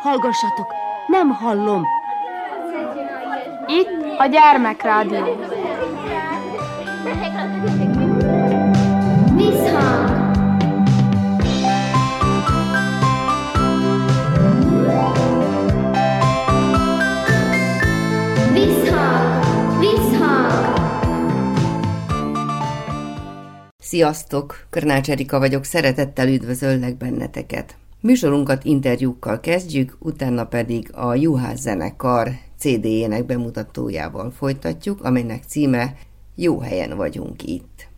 Hallgassatok, nem hallom. Itt a Gyermekrádió. Visszhang! Sziasztok! Körnács Erika vagyok, szeretettel üdvözöllek benneteket. Műsorunkat interjúkkal kezdjük, utána pedig a Juhász zenekar CD-jének bemutatójával folytatjuk, amelynek címe Jó helyen vagyunk itt.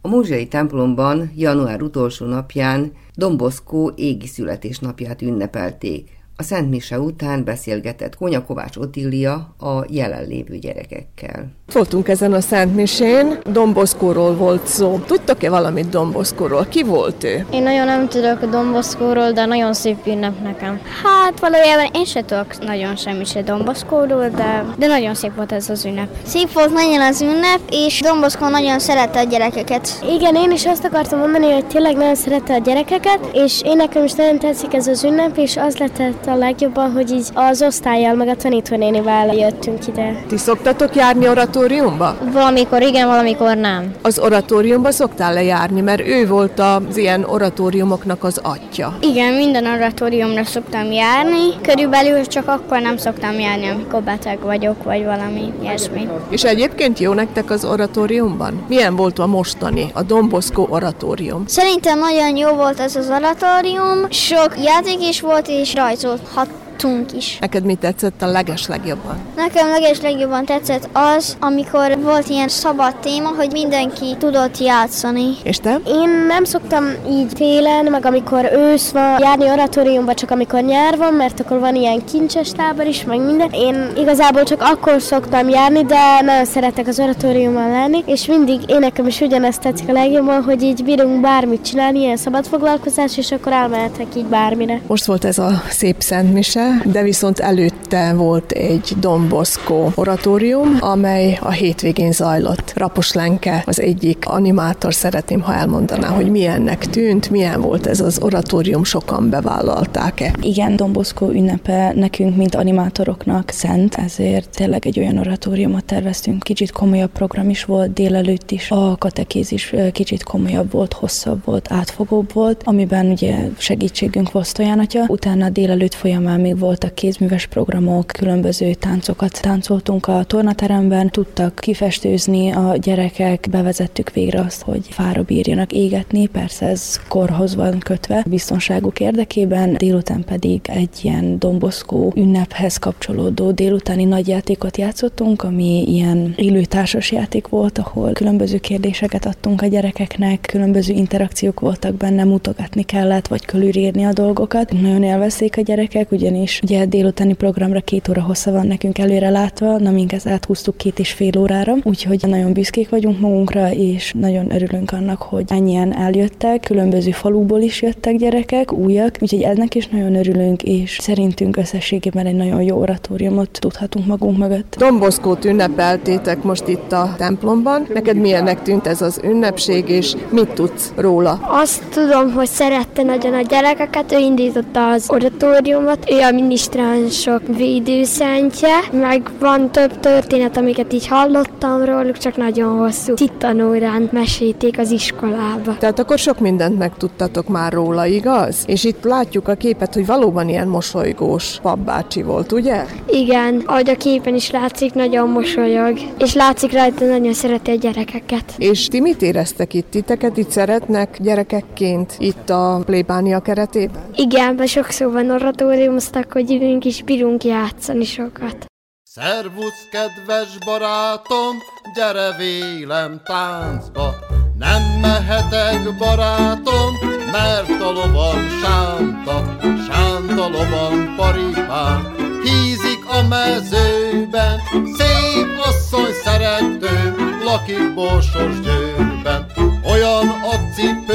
A Múzsiai templomban január utolsó napján Domboszkó égi születésnapját ünnepelték. A Szent Mise után beszélgetett Konya Kovács Otília a jelenlévő gyerekekkel. Voltunk ezen a Szent Misén, Domboszkóról volt szó. Tudtok-e valamit Domboszkóról? Ki volt ő? Én nagyon nem tudok a Domboszkóról, de nagyon szép ünnep nekem. Hát valójában én se tudok nagyon semmi se Domboszkóról, de, de nagyon szép volt ez az ünnep. Szép volt nagyon az ünnep, és Domboszkó nagyon szerette a gyerekeket. Igen, én is azt akartam mondani, hogy tényleg nagyon szerette a gyerekeket, és én nekem is nagyon tetszik ez az ünnep, és az lett a legjobban, hogy így az osztályjal, meg a tanítónénivel jöttünk ide. Ti szoktatok járni oratóriumba? Valamikor igen, valamikor nem. Az oratóriumba szoktál lejárni, mert ő volt az ilyen oratóriumoknak az atya. Igen, minden oratóriumra szoktam járni, körülbelül csak akkor nem szoktam járni, amikor beteg vagyok, vagy valami ilyesmi. És egyébként jó nektek az oratóriumban? Milyen volt a mostani, a Domboszkó oratórium? Szerintem nagyon jó volt ez az oratórium, sok játék is volt, és hot rajzolhattunk is. Neked mi tetszett a leges legjobban? Nekem leges legjobban tetszett az, amikor volt ilyen szabad téma, hogy mindenki tudott játszani. És te? Én nem szoktam így télen, meg amikor ősz van, járni oratóriumba, csak amikor nyár van, mert akkor van ilyen kincses tábor is, meg minden. Én igazából csak akkor szoktam járni, de nagyon szeretek az oratóriumban lenni, és mindig én nekem is ugyanezt tetszik a legjobban, hogy így bírunk bármit csinálni, ilyen szabad foglalkozás, és akkor elmehetek így bármire. Most volt ez a szép Szent Mise, de viszont előtte volt egy Don Bosco oratórium, amely a hétvégén zajlott. Rapos Lenke az egyik animátor, szeretném, ha elmondaná, hogy milyennek tűnt, milyen volt ez az oratórium, sokan bevállalták-e? Igen, Don Bosco ünnepe nekünk, mint animátoroknak szent, ezért tényleg egy olyan oratóriumot terveztünk. Kicsit komolyabb program is volt délelőtt is, a katekézis kicsit komolyabb volt, hosszabb volt, átfogóbb volt, amiben ugye segítségünk volt Stojan atya. Utána délelőtt folyamán még voltak kézműves programok, különböző táncokat táncoltunk a tornateremben, tudtak kifestőzni a gyerekek, bevezettük végre azt, hogy fára bírjanak égetni, persze ez korhoz van kötve, biztonságuk érdekében, délután pedig egy ilyen domboszkó ünnephez kapcsolódó délutáni nagyjátékot játszottunk, ami ilyen élő társasjáték volt, ahol különböző kérdéseket adtunk a gyerekeknek, különböző interakciók voltak benne, mutogatni kellett, vagy körülírni a dolgokat. Nagyon élvezték a gyerekek, ugyanis és ugye délutáni programra két óra hossza van nekünk előre látva, na minket áthúztuk két és fél órára, úgyhogy nagyon büszkék vagyunk magunkra, és nagyon örülünk annak, hogy ennyien eljöttek, különböző faluból is jöttek gyerekek, újak, úgyhogy ennek is nagyon örülünk, és szerintünk összességében egy nagyon jó oratóriumot tudhatunk magunk mögött. Domboszkót ünnepeltétek most itt a templomban. Neked milyennek tűnt ez az ünnepség, és mit tudsz róla? Azt tudom, hogy szerette nagyon a gyerekeket, ő indította az oratóriumot, ő a minisztránsok védőszentje, meg van több történet, amiket így hallottam róluk, csak nagyon hosszú. Titanórán mesélték az iskolába. Tehát akkor sok mindent megtudtatok már róla, igaz? És itt látjuk a képet, hogy valóban ilyen mosolygós papbácsi volt, ugye? Igen, ahogy a képen is látszik, nagyon mosolyog, és látszik rajta, nagyon szereti a gyerekeket. És ti mit éreztek itt? Titeket itt szeretnek gyerekekként itt a plébánia keretében? Igen, be sokszor van oratóriumoztak, hogy ülünk is bírunk játszani sokat. Szervusz, kedves barátom, gyere vélem táncba. Nem mehetek, barátom, mert a lovam sánta, sánta lovam paripám. Hízik a mezőben, szép asszony szerető, lakik borsos győrben. Olyan a cipője,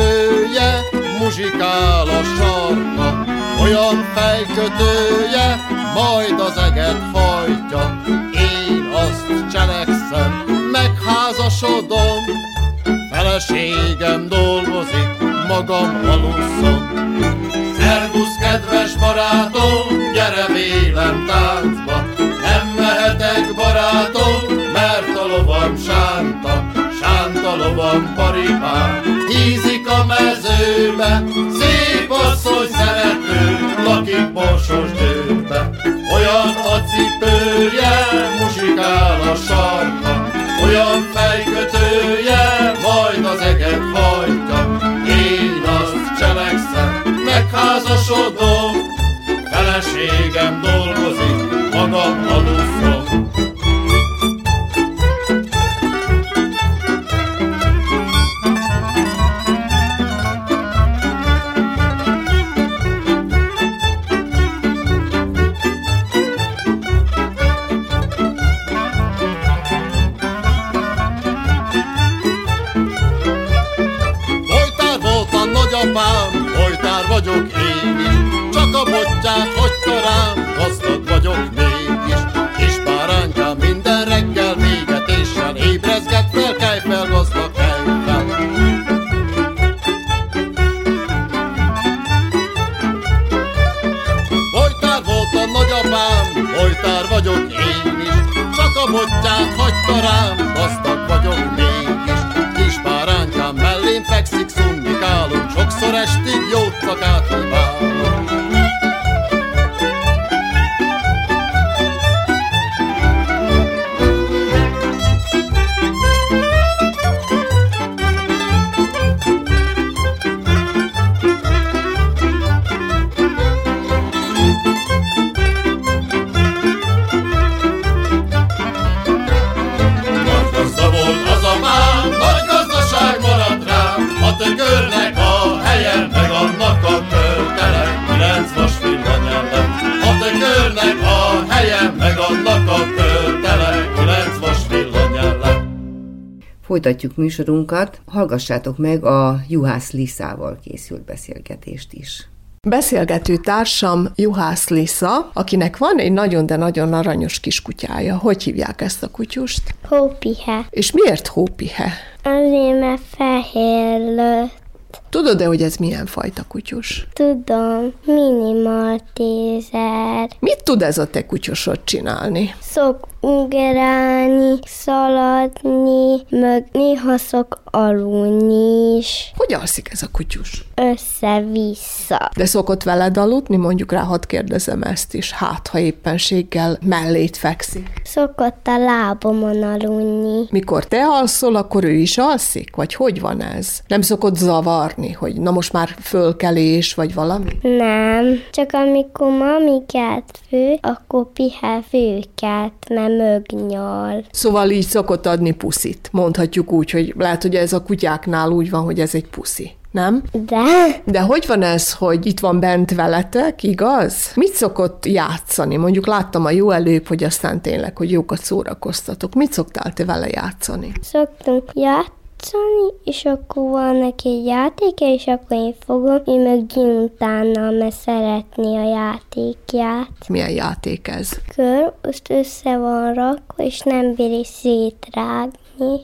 Olyan fejkötője, majd az eget hajtja, én azt cselekszem, megházasodom, feleségem dolgozik, magam aluszom. Szervusz, kedves barátom, gyere vélem táncba, nem mehetek barátom, mert a lovam sánta, sánta lovam paripám, ízik a mezőbe, szép asszony szeret lakik borsos dőbe. Olyan a cipője, muzsikál a sarka, olyan fejkötője, majd az eget hajtja. Én azt cselekszem, megházasodom, feleségem dolgozik, magam aluszom. Folytatjuk műsorunkat, hallgassátok meg a Juhász Liszával készült beszélgetést is. Beszélgető társam Juhász Lisa, akinek van egy nagyon, de nagyon aranyos kiskutyája. Hogy hívják ezt a kutyust? Hópihe. És miért hópihe? Azért, mert fehér lőtt. Tudod-e, hogy ez milyen fajta kutyus? Tudom, mini maltézer. Mit tud ez a te kutyusod csinálni? Szok ugrálni, szaladni, meg néha szok aludni is. Hogy alszik ez a kutyus? Össze-vissza. De szokott veled aludni? Mondjuk rá, hadd kérdezem ezt is. Hát, ha éppenséggel mellét fekszik. Szokott a lábomon aludni. Mikor te alszol, akkor ő is alszik? Vagy hogy van ez? Nem szokott zavarni, hogy na most már fölkelés, vagy valami? Nem, csak amikor mamikát fő, akkor pihel főket, mert mögnyal. Szóval így szokott adni puszit. Mondhatjuk úgy, hogy lehet, hogy ez a kutyáknál úgy van, hogy ez egy puszi. Nem? De De hogy van ez, hogy itt van bent veletek, igaz? Mit szokott játszani? Mondjuk láttam a jó előbb, hogy aztán tényleg, hogy jókat szórakoztatok. Mit szoktál te vele játszani? szoktunk játszani, és akkor van neki egy játéka, és akkor én fogom, én meg Jim utána, mert szeretni a játékját. Milyen játék ez? Kör, azt össze van rakva, és nem bíri szétrágni.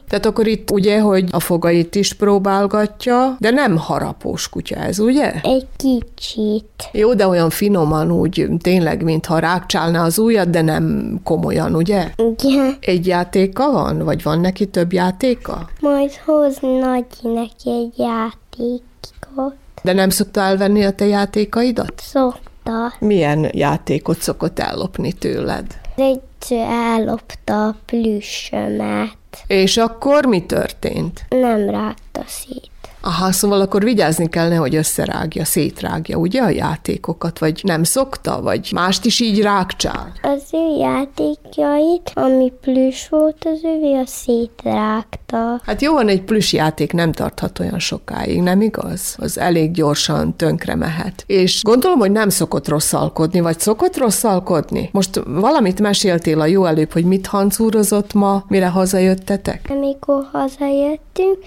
Tehát akkor itt ugye, hogy a fogait is próbálgatja, de nem harapós kutya ez, ugye? Egy kicsit. Jó, de olyan finoman úgy tényleg, mintha rákcsálna az ujjat, de nem komolyan, ugye? Igen. Egy játéka van, vagy van neki több játéka? Majd hoz nagy neki egy játékot. De nem szokta elvenni a te játékaidat? Szokta. Milyen játékot szokott ellopni tőled? Egyszer ellopta a plüssömet. És akkor mi történt? Nem rágta szét. Aha, szóval akkor vigyázni kell, nehogy összerágja, szétrágja, ugye a játékokat, vagy nem szokta, vagy mást is így rákcsál. Az ő játékjait, ami plüss volt, az ővé a szétrágta. Hát jó van, egy plusz játék nem tarthat olyan sokáig, nem igaz? Az elég gyorsan tönkre mehet. És gondolom, hogy nem szokott rosszalkodni, vagy szokott rosszalkodni? Most valamit meséltél a jó előbb, hogy mit hancúrozott ma, mire hazajöttetek? Amikor hazajöttünk,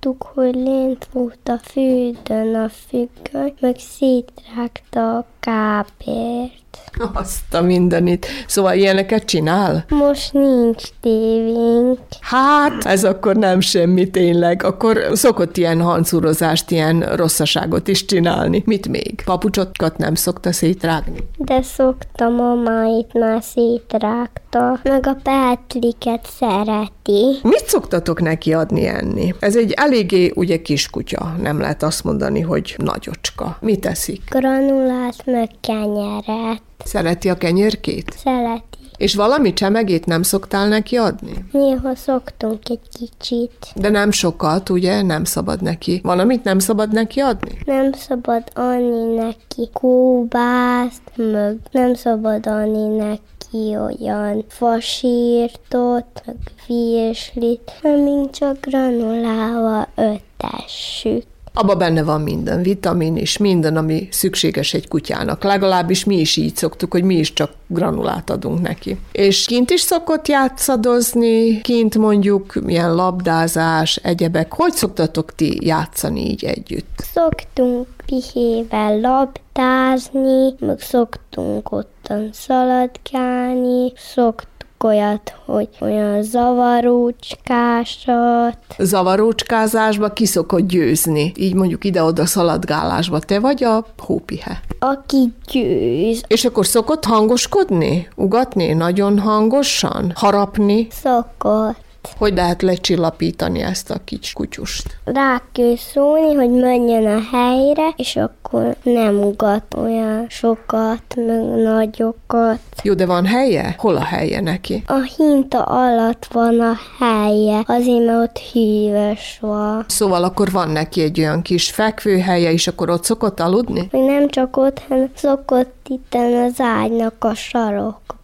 megláttuk, hogy lent volt a földön a függöny, meg szétrágta a kápért. Azt a mindenit. Szóval ilyeneket csinál? Most nincs tévénk. Hát, ez akkor nem semmi tényleg. Akkor szokott ilyen hancúrozást, ilyen rosszaságot is csinálni. Mit még? Papucsokat nem szokta szétrágni? De szoktam, a máit már szétrágta, meg a Petriket szereti. Mit szoktatok neki adni enni? Ez egy eléggé ugye kiskutya, nem lehet azt mondani, hogy nagyocska. Mit teszik? Granulát meg kenyeret. Szereti a kenyérkét? Szereti. És valami csemegét nem szoktál neki adni? Néha szoktunk egy kicsit. De nem sokat, ugye? Nem szabad neki. Van, amit nem szabad neki adni? Nem szabad adni neki kóbászt, meg nem szabad adni neki olyan fasírtot, meg virslit, amint csak granulával öttessük. Abba benne van minden, vitamin és minden, ami szükséges egy kutyának. Legalábbis mi is így szoktuk, hogy mi is csak granulát adunk neki. És kint is szokott játszadozni, kint mondjuk milyen labdázás, egyebek. Hogy szoktatok ti játszani így együtt? Szoktunk pihével labdázni, meg szoktunk ottan szaladgálni, szoktunk olyat, hogy olyan zavarócskásat. Zavarócskázásba ki szokott győzni, így mondjuk ide-oda szaladgálásba. Te vagy a hópihe. Aki győz. És akkor szokott hangoskodni? Ugatni nagyon hangosan? Harapni? Szokott. Hogy lehet lecsillapítani ezt a kicsi kutyust? Rá kell szólni, hogy menjen a helyre, és akkor nem ugat olyan sokat, meg nagyokat. Jó, de van helye? Hol a helye neki? A hinta alatt van a helye, azért mert ott híves van. Szóval akkor van neki egy olyan kis fekvőhelye, és akkor ott szokott aludni? Még nem csak ott, hanem szokott itten az ágynak a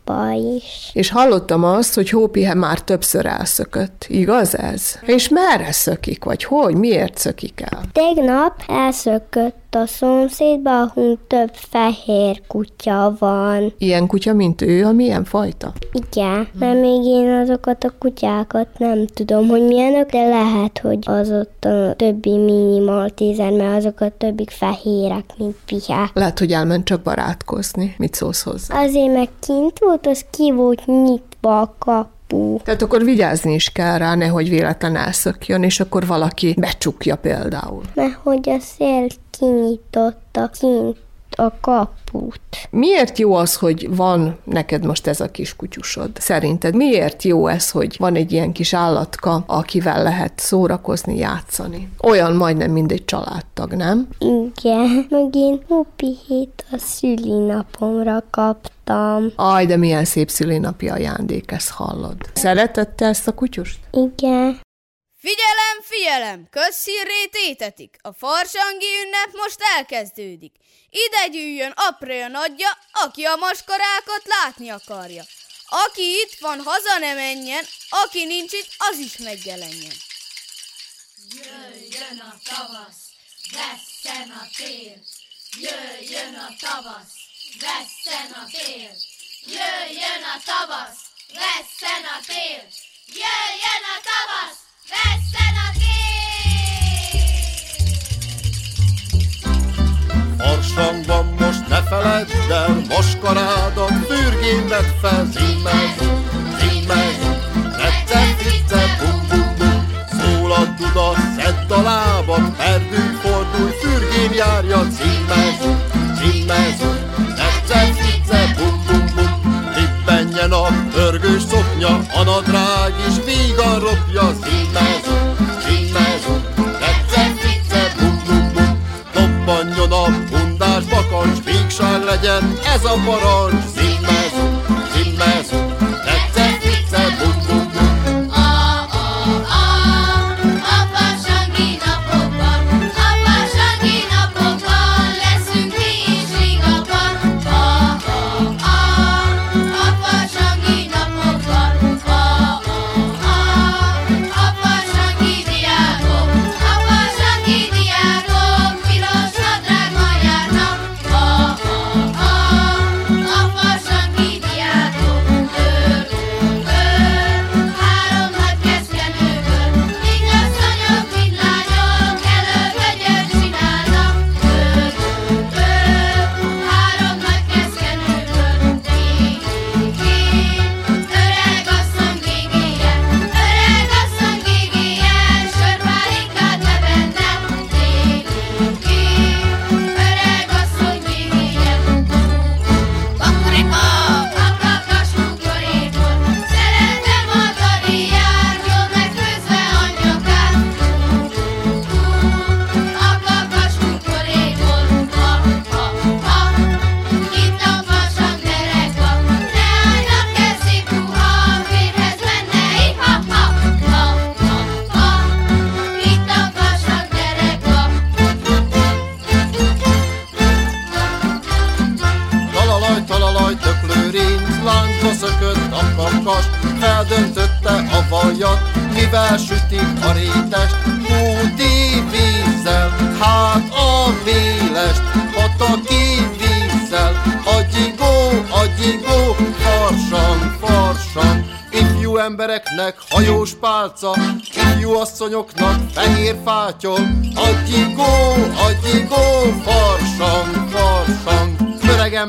sarokba is. És hallottam azt, hogy Hópihe már többször elszökött. Igaz ez? És merre szökik, vagy hogy? Miért szökik el? Tegnap elszökött a szomszédba, ahol több fehér kutya van. Ilyen kutya, mint ő, a milyen fajta? Igen, mert még én azokat a kutyákat nem tudom, hogy milyenök, de lehet, hogy az ott a többi minimal tízer, mert azok a többik fehérek, mint pihe. Lehet, hogy elment csak barátkozni. Mit szólsz hozzá? Azért meg kint volt, az ki volt nyitva a kapu. Tehát akkor vigyázni is kell rá, nehogy véletlen elszökjön, és akkor valaki becsukja például. Mert hogy a szél kinyitotta kint a kaput. Miért jó az, hogy van neked most ez a kis kutyusod? Szerinted miért jó ez, hogy van egy ilyen kis állatka, akivel lehet szórakozni, játszani? Olyan majdnem, mint egy családtag, nem? Igen, meg én hupihét a szülinapomra kaptam. Aj, de milyen szép szülinapi ajándék, ezt hallod. Szeretette ezt a kutyust? Igen. Figyelem, figyelem! Közszírrét étetik! A farsangi ünnep most elkezdődik. Ide gyűjjön aprója nagyja, aki a maskarákat látni akarja. Aki itt van, haza ne menjen, aki nincs itt, az is megjelenjen. Jöjjön a tavasz, vesszen a tél. Jöjjön a tavasz, vesszen a tél. Jöjjön a tavasz, vesszen a tél. Jöjjön a tavasz, vesszen a tél. Farsangban most ne feledd el, maskarádat, fürgéndet fel, zimmel, zimmel, tetsze, ficce, bum, bum, bum. Szól a duda, szedd a lábad, erdő fordulj, fürgén járja, zimmel, zimmel, tetsze, ficce, bum, bum, bum. Tippenjen a pörgős szoknya, a nadrág is vígan ropja, zimmel, zimmel, tetsze, ficce, bum, bum, bum. Dobbanjon a bundás bakancs, vígság legyen ez a parancs, zimmel, zimmel,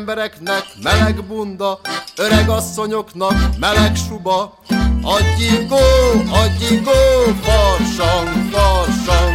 embereknek meleg bunda, öreg asszonyoknak meleg suba, agyigó, agyigó, farsang, farsang.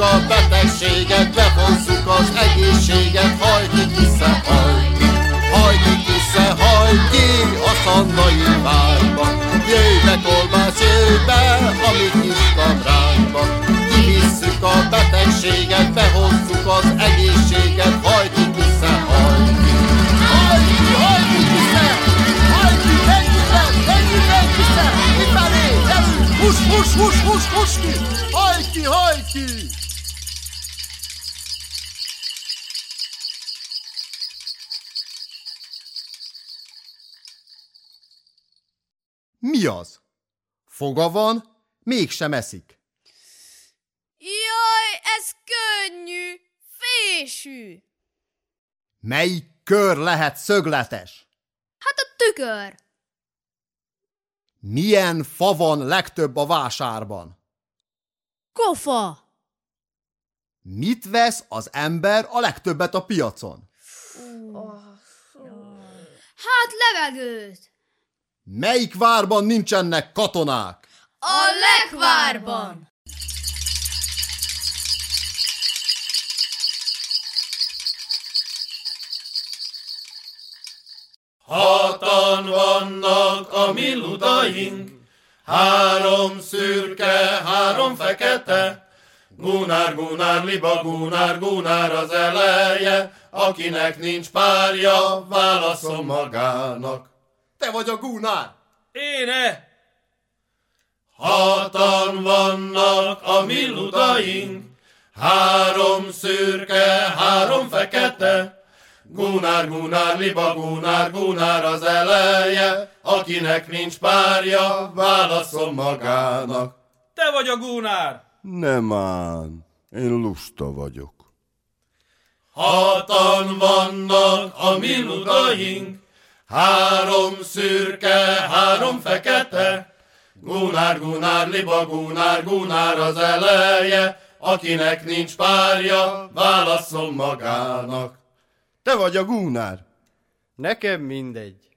A betegséget, behozzuk az egészséget, hajt vissza, hajt hajt vissza, hajt ki a szandai párba. Jöjj be kolbász, jöjj be a kis kamránkba. Kivisszük a betegséget, behozzuk az egészséget, hajt Mi az? Foga van, mégsem eszik. Jaj, ez könnyű, fésű. Melyik kör lehet szögletes? Hát a tükör. Milyen fa van legtöbb a vásárban? Kofa! Mit vesz az ember a legtöbbet a piacon? Hát levegőt. Melyik várban nincsenek katonák? A legvárban. Hatan vannak a mi ludaink, három szürke, három fekete, Gunár, Gunár, liba, Gunár, Gunár az eleje, akinek nincs párja, válaszol magának. Te vagy a Gunár! Éne! Hatan vannak a mi ludaink, három szürke, három fekete, Gunár, Gunár, liba, Gunár, Gunár az eleje, akinek nincs párja, válaszol magának. Te vagy a Gunár! Nem ám, én lusta vagyok. Hatan vannak a mi ludaink, három szürke, három fekete, Gunár, Gunár, liba, Gunár, Gunár az eleje, akinek nincs párja, válaszol magának. Te vagy a gúnár. Nekem mindegy.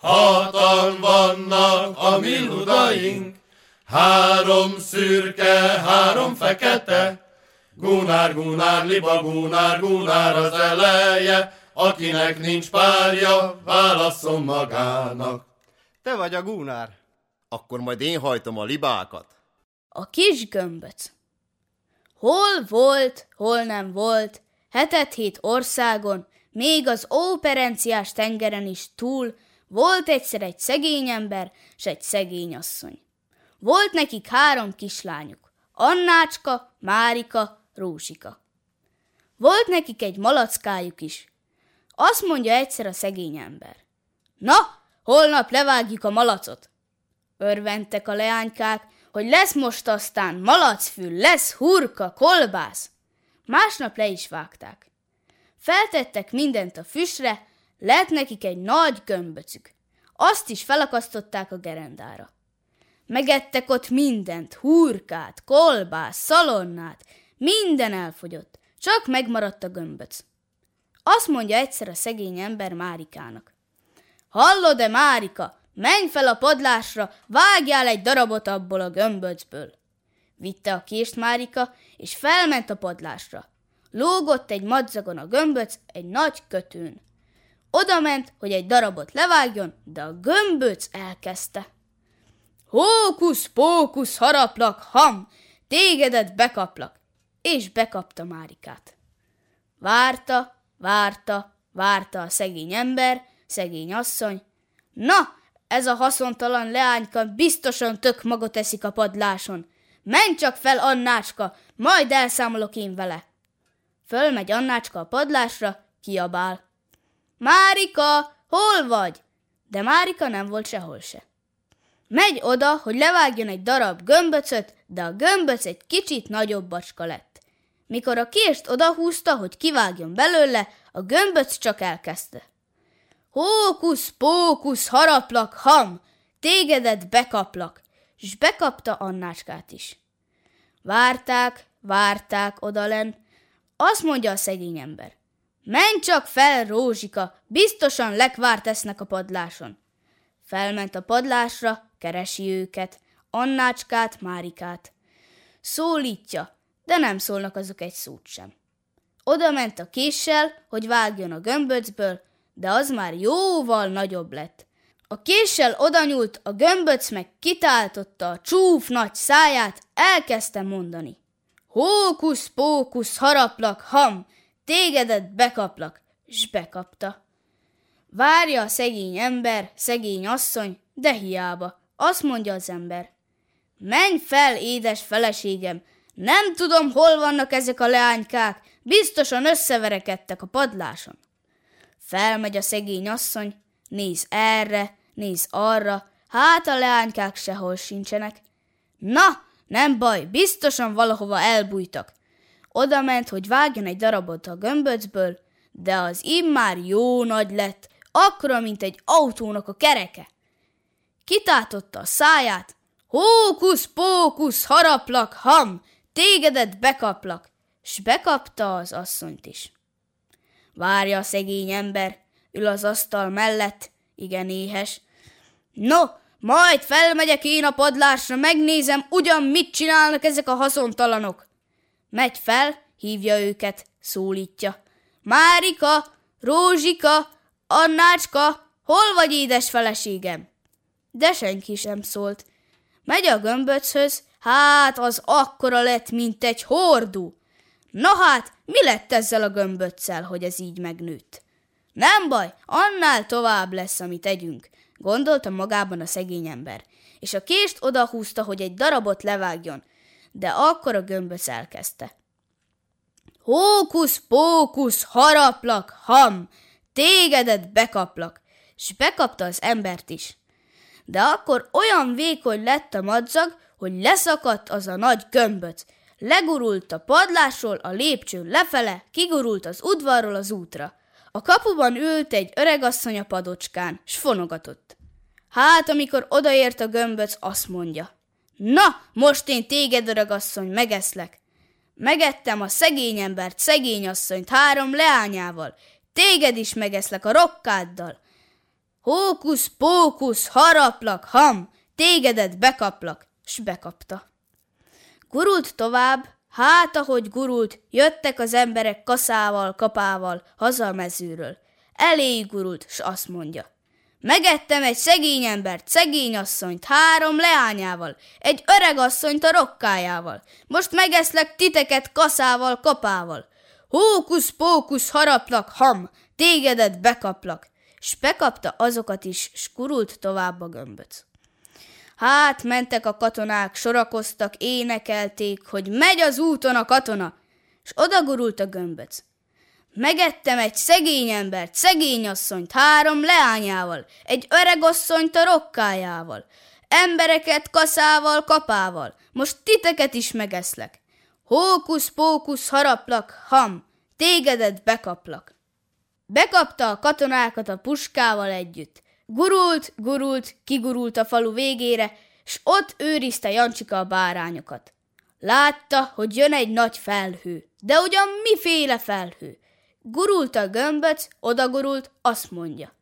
Hatan vannak a mi ludaink, három szürke, három fekete, Gunár, Gunár, liba, Gunár, Gunár az eleje, akinek nincs párja, válaszol magának. Te vagy a gúnár. Akkor majd én hajtom a libákat. A kis gömböc. Hol volt, hol nem volt, hetet hét országon, még az óperenciás tengeren is túl, volt egyszer egy szegény ember, s egy szegény asszony. Volt nekik három kislányuk, Annácska, Márika, Rózsika. Volt nekik egy malackájuk is. Azt mondja egyszer a szegény ember. Na, holnap levágjuk a malacot. Örventek a leánykák, hogy lesz most aztán malacfül, lesz hurka, kolbász. Másnap le is vágták. Feltettek mindent a füstre, lett nekik egy nagy gömböcük. Azt is felakasztották a gerendára. Megettek ott mindent, hurkát, kolbász, szalonnát, minden elfogyott, csak megmaradt a gömböc. Azt mondja egyszer a szegény ember Márikának. Hallod-e, Márika, menj fel a padlásra, vágjál egy darabot abból a gömböcből. Vitte a kést Márika, és felment a padlásra. Lógott egy madzagon a gömböc egy nagy kötőn. Oda ment, hogy egy darabot levágjon, de a gömböc elkezdte. Hókusz, pókusz, haraplak, ham, tégedet bekaplak. és bekapta Márikát. Várta, várta, várta a szegény ember, szegény asszony. Na, ez a haszontalan leányka biztosan tök magot eszik a padláson. Menj csak fel, Annácska, majd elszámolok én vele. Fölmegy Annácska a padlásra, kiabál. Márika, hol vagy? De Márika nem volt sehol se. Megy oda, hogy levágjon egy darab gömböcöt, de a gömböc egy kicsit nagyobb bacska lett. Mikor a kést odahúzta, hogy kivágjon belőle, a gömböc csak elkezdte. Hókusz, pókusz, haraplak, ham, tégedet bekaplak, s bekapta Annácskát is. Várták, várták odalen, azt mondja a szegény ember. Menj csak fel, Rózsika, biztosan lekvárt esznek a padláson. Felment a padlásra, keresi őket, Annácskát, Márikát. Szólítja, de nem szólnak azok egy szót sem. Oda ment a késsel, hogy vágjon a gömböcből, de az már jóval nagyobb lett. A késsel odanyúlt, a gömböc meg kitáltotta a csúf nagy száját, elkezdte mondani. Hókusz, pókusz, haraplak, ham, tégedet bekaplak, s bekapta. Várja a szegény ember, szegény asszony, de hiába. Azt mondja az ember. Menj fel, édes feleségem, nem tudom, hol vannak ezek a leánykák, biztosan összeverekedtek a padláson. Felmegy a szegény asszony, néz erre, néz arra, hát a leánykák sehol sincsenek. Na, nem baj, biztosan valahova elbújtak. Oda ment, hogy vágjon egy darabot a gömböcből, de az immár jó nagy lett, akkora, mint egy autónak a kereke. Kitátotta a száját, hókusz, pókusz, haraplak, ham, tégedet bekaplak, s bekapta az asszonyt is. Várja a szegény ember, ül az asztal mellett, igen éhes. No, majd felmegyek én a padlásra, megnézem, ugyan mit csinálnak ezek a haszontalanok. Megy fel, hívja őket, szólítja. Márika, Rózsika, Annácska, hol vagy édes feleségem? De senki sem szólt. Megy a gömböchöz, hát az akkora lett, mint egy hordú. Na hát, mi lett ezzel a gömböccel, hogy ez így megnőtt? Nem baj, annál tovább lesz, amit tegyünk, gondolta magában a szegény ember, és a kést odahúzta, hogy egy darabot levágjon, de akkor a gömböc elkezdte. Hókusz, pókusz, haraplak, ham, tégedet bekaplak, s bekapta az embert is. De akkor olyan vékony lett a madzag, hogy leszakadt az a nagy gömböc, legurult a padlásról a lépcsőn lefele, kigurult az udvarról az útra. A kapuban ült egy öregasszony a padocskán, s fonogatott. Hát, amikor odaért a gömböc, azt mondja. Na, most én téged, öregasszony, megeszlek. Megettem a szegény embert, szegény asszonyt három leányával. Téged is megeszlek a rokkáddal. Hókusz, pókusz, haraplak, ham, tégedet bekaplak, s bekapta. Gurult tovább, hát ahogy gurult, jöttek az emberek kaszával, kapával, haza a mezőről. Elé gurult, s azt mondja. Megettem egy szegény embert, szegény asszonyt, három leányával, egy öreg asszonyt a rokkájával. Most megeszlek titeket kaszával, kapával. Hókusz, pókusz, haraplak, ham, tégedet bekaplak. S bekapta azokat is, s kurult tovább a gömböc. Hát mentek a katonák, sorakoztak, énekelték, hogy megy az úton a katona, és odagurult a gömböc. Megettem egy szegény embert, szegény asszonyt három leányával, egy öreg asszonyt a rokkájával, embereket kaszával, kapával, most titeket is megeszlek. Hókusz, pókusz, haraplak, ham, tégedet bekaplak. Bekapta a katonákat a puskával együtt. Gurult, gurult, kigurult a falu végére, s ott őrizte Jancsika a bárányokat. Látta, hogy jön egy nagy felhő, de ugyan miféle felhő? Gurult a gömböc, odagurult, azt mondja.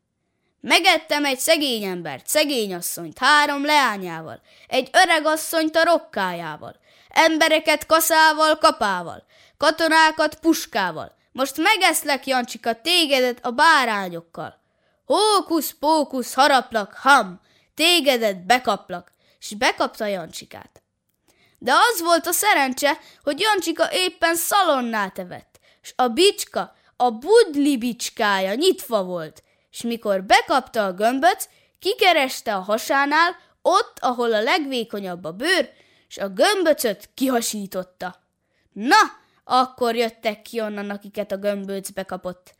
Megettem egy szegény embert, szegény asszonyt, három leányával, egy öreg asszonyt a rokkájával, embereket kaszával, kapával, katonákat puskával. Most megeszlek, Jancsika, tégedet a bárányokkal. Hókusz, pókusz, haraplak, ham, tégedet bekaplak, s bekapta Jancsikát. De az volt a szerencse, hogy Jancsika éppen szalonnát evett, s a bicska, a budli bicskája nyitva volt, s mikor bekapta a gömböt, kikereste a hasánál, ott, ahol a legvékonyabb a bőr, s a gömböcöt kihasította. Na, akkor jöttek ki onnan, akiket a gömböc bekapott.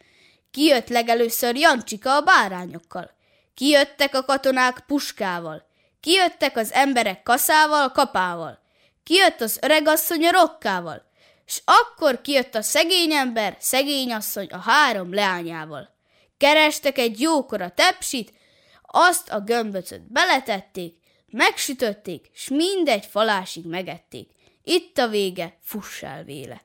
Kijött legelőször Jancsika a bárányokkal. Kijöttek a katonák puskával. Kijöttek az emberek kaszával, kapával. Kijött az öregasszony a rokkával. S akkor kijött a szegény ember, szegény asszony a három leányával. Kerestek egy jókora tepsit, azt a gömböcöt beletették, megsütötték, s mindegy falásig megették. Itt a vége, fussál véle.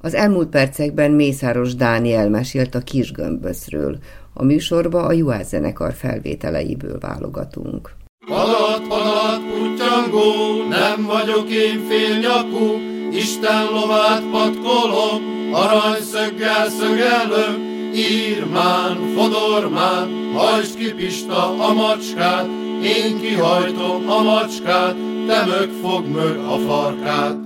Az elmúlt percekben Mészáros Dániel mesélt a kisgömböszről. A műsorba a Juhász zenekar felvételeiből válogatunk. Padat, padat, putyangó, nem vagyok én félnyakú, Isten lovát patkolom, aranyszöggel szögelöm, Írmán, fodormán, hajtsd ki Pista a macskát, én kihajtom a macskát, te mög fog mög a farkát.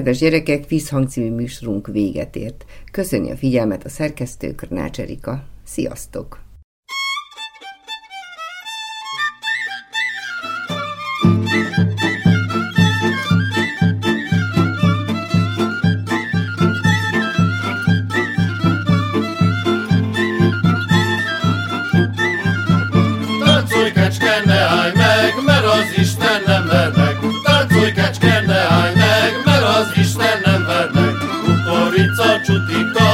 Kedves gyerekek, Vízhang című műsorunk véget ért. Köszönjük a figyelmet a szerkesztő Körnács Erika. Sziasztok! Thank you. chutito